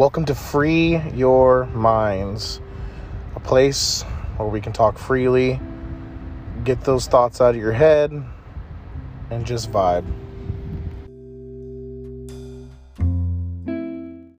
Welcome to Free Your Minds, a place where we can talk freely, get those thoughts out of your head, and just vibe.